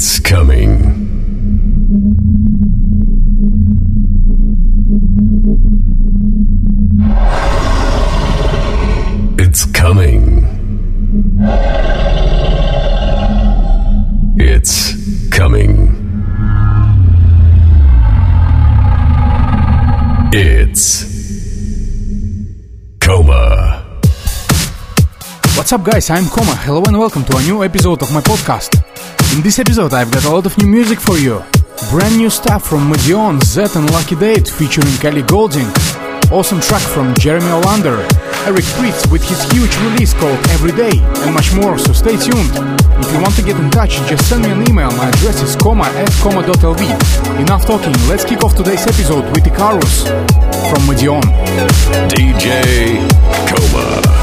It's coming. It's coming. It's coming. It's Coma. What's up, guys? I'm Coma. Hello and welcome to a new episode of my podcast. In this episode, I've got a lot of new music for you. Brand new stuff from Madeon, Z, and Lucky Date featuring Kelly Golding. Awesome track from Jeremy Olander, Eric Prydz with his huge release called Everyday, and much more, so stay tuned. If you want to get in touch, just send me an email. My address is coma at coma.lv. Enough talking, let's kick off today's episode with Icarus from Madeon. DJ Coma.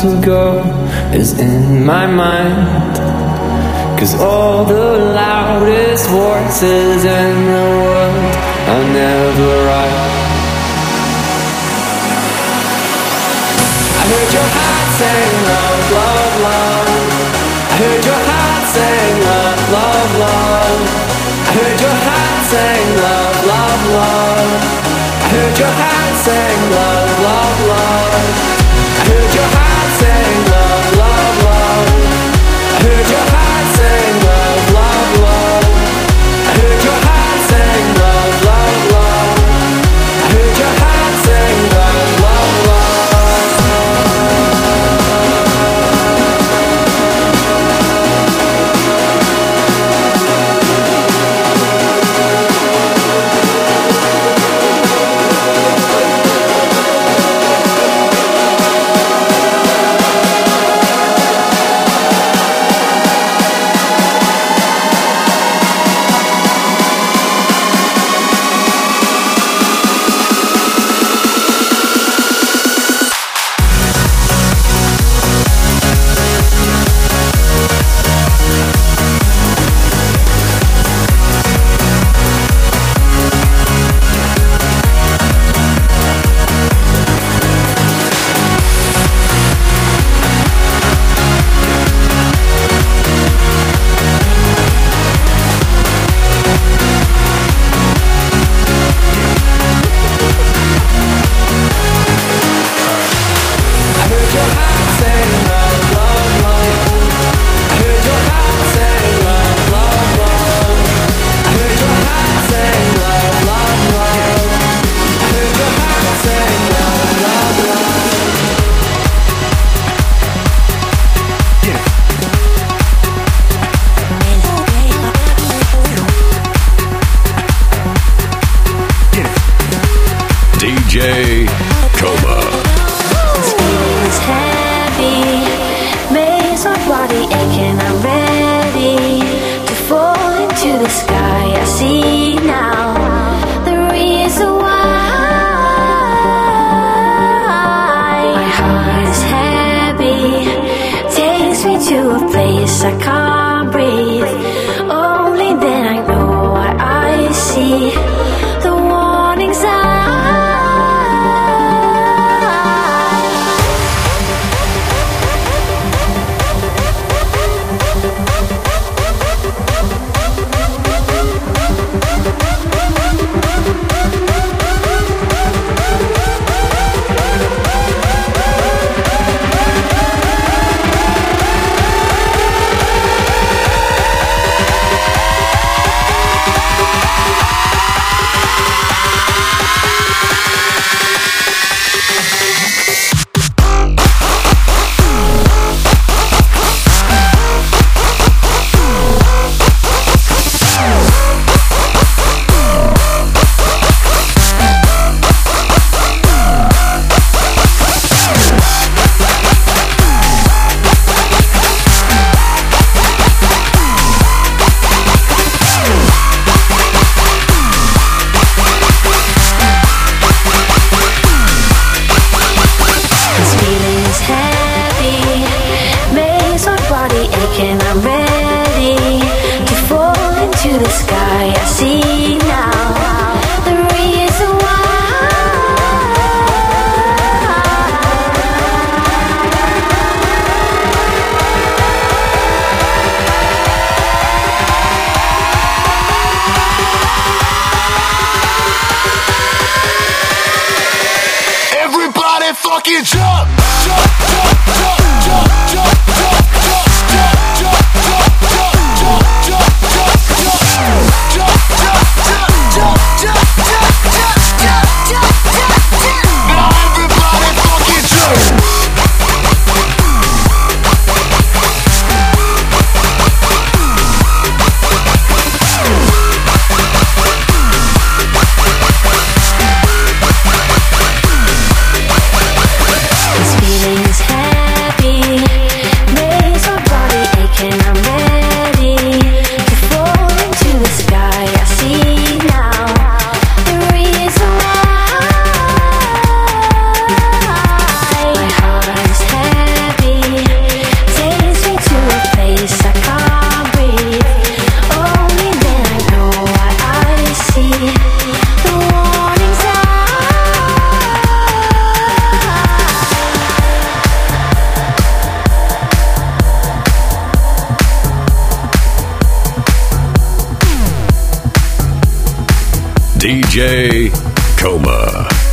to go is in my mind. Cause all the loudest voices and DJ Coma.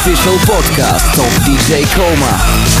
Official podcast of DJ Coma.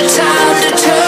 The time to turn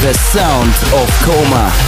the sound of Coma.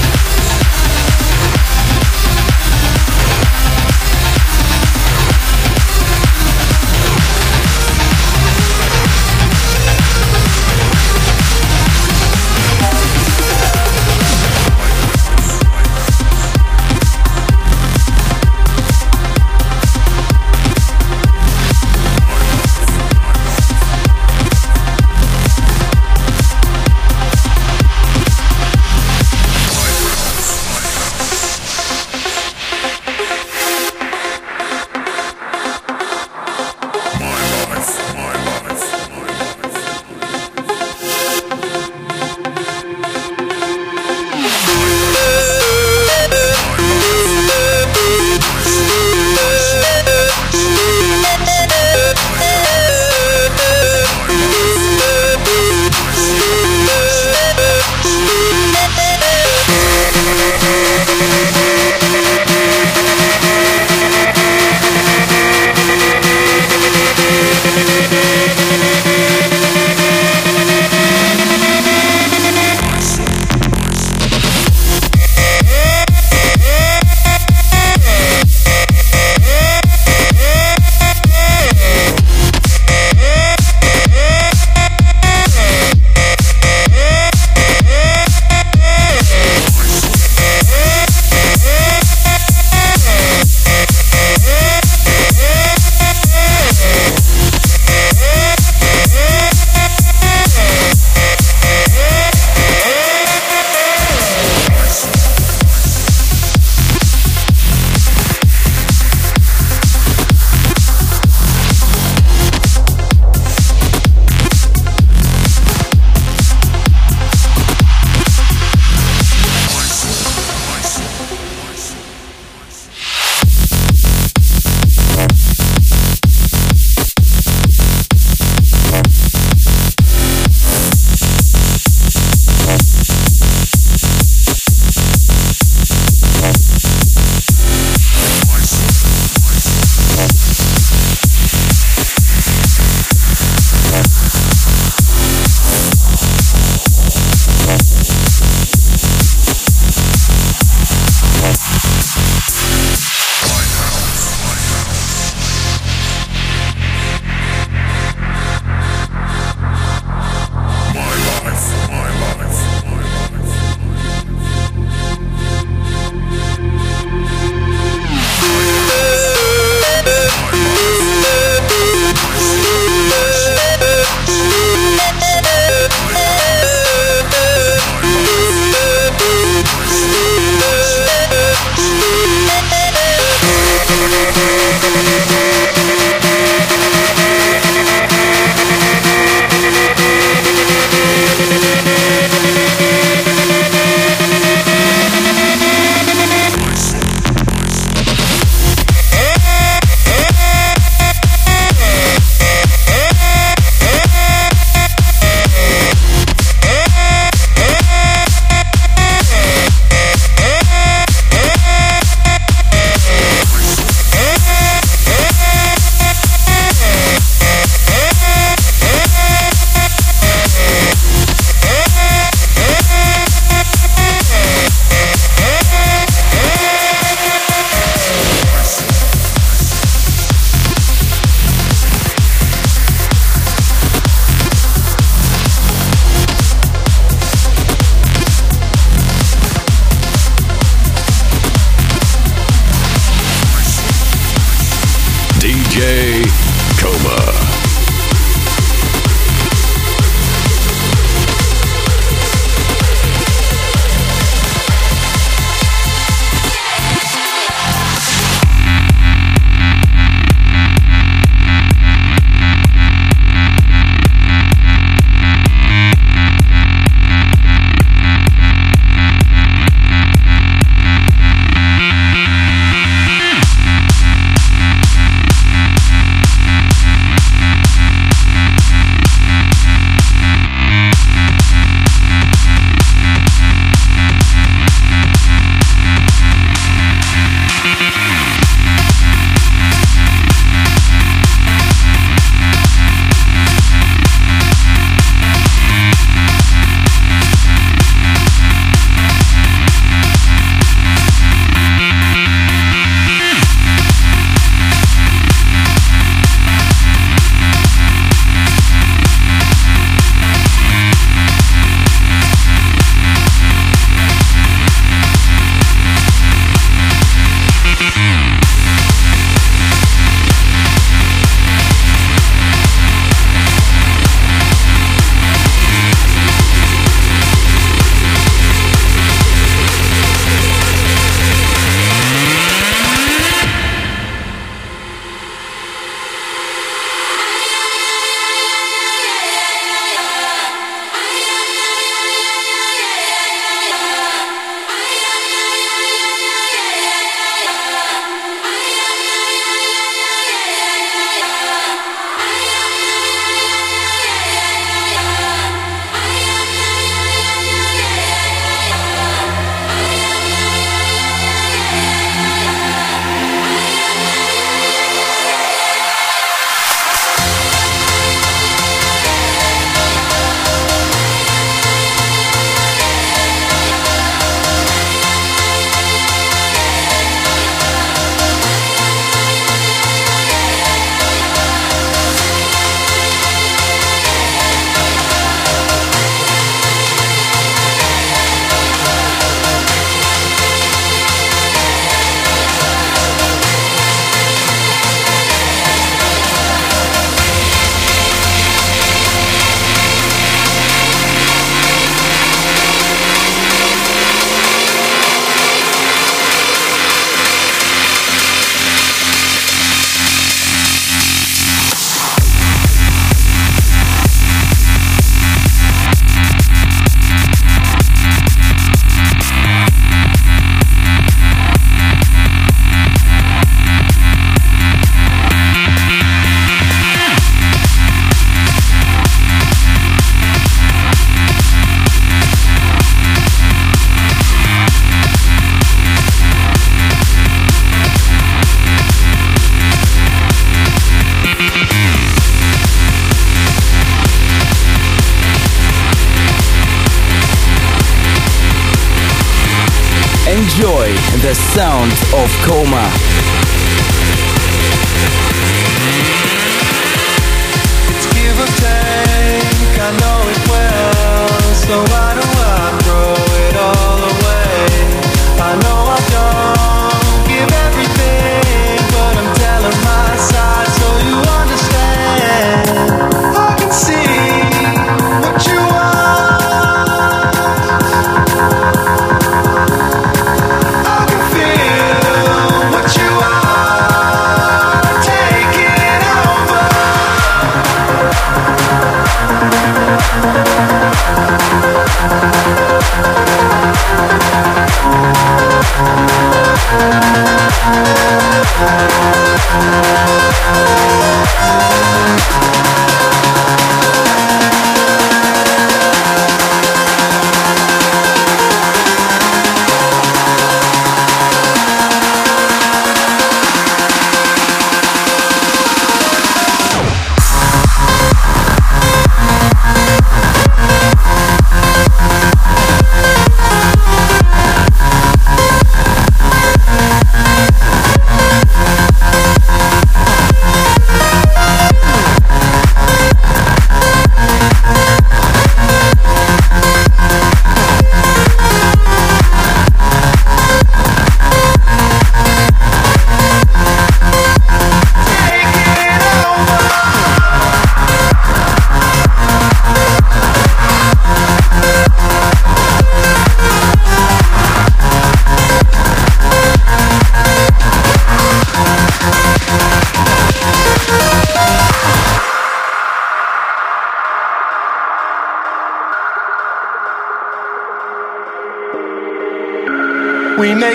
sound of Coma.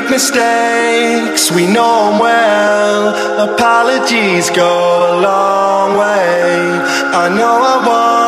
make mistakes, we know them well. Apologies go a long way. I know I won't.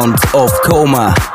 sound of Coma.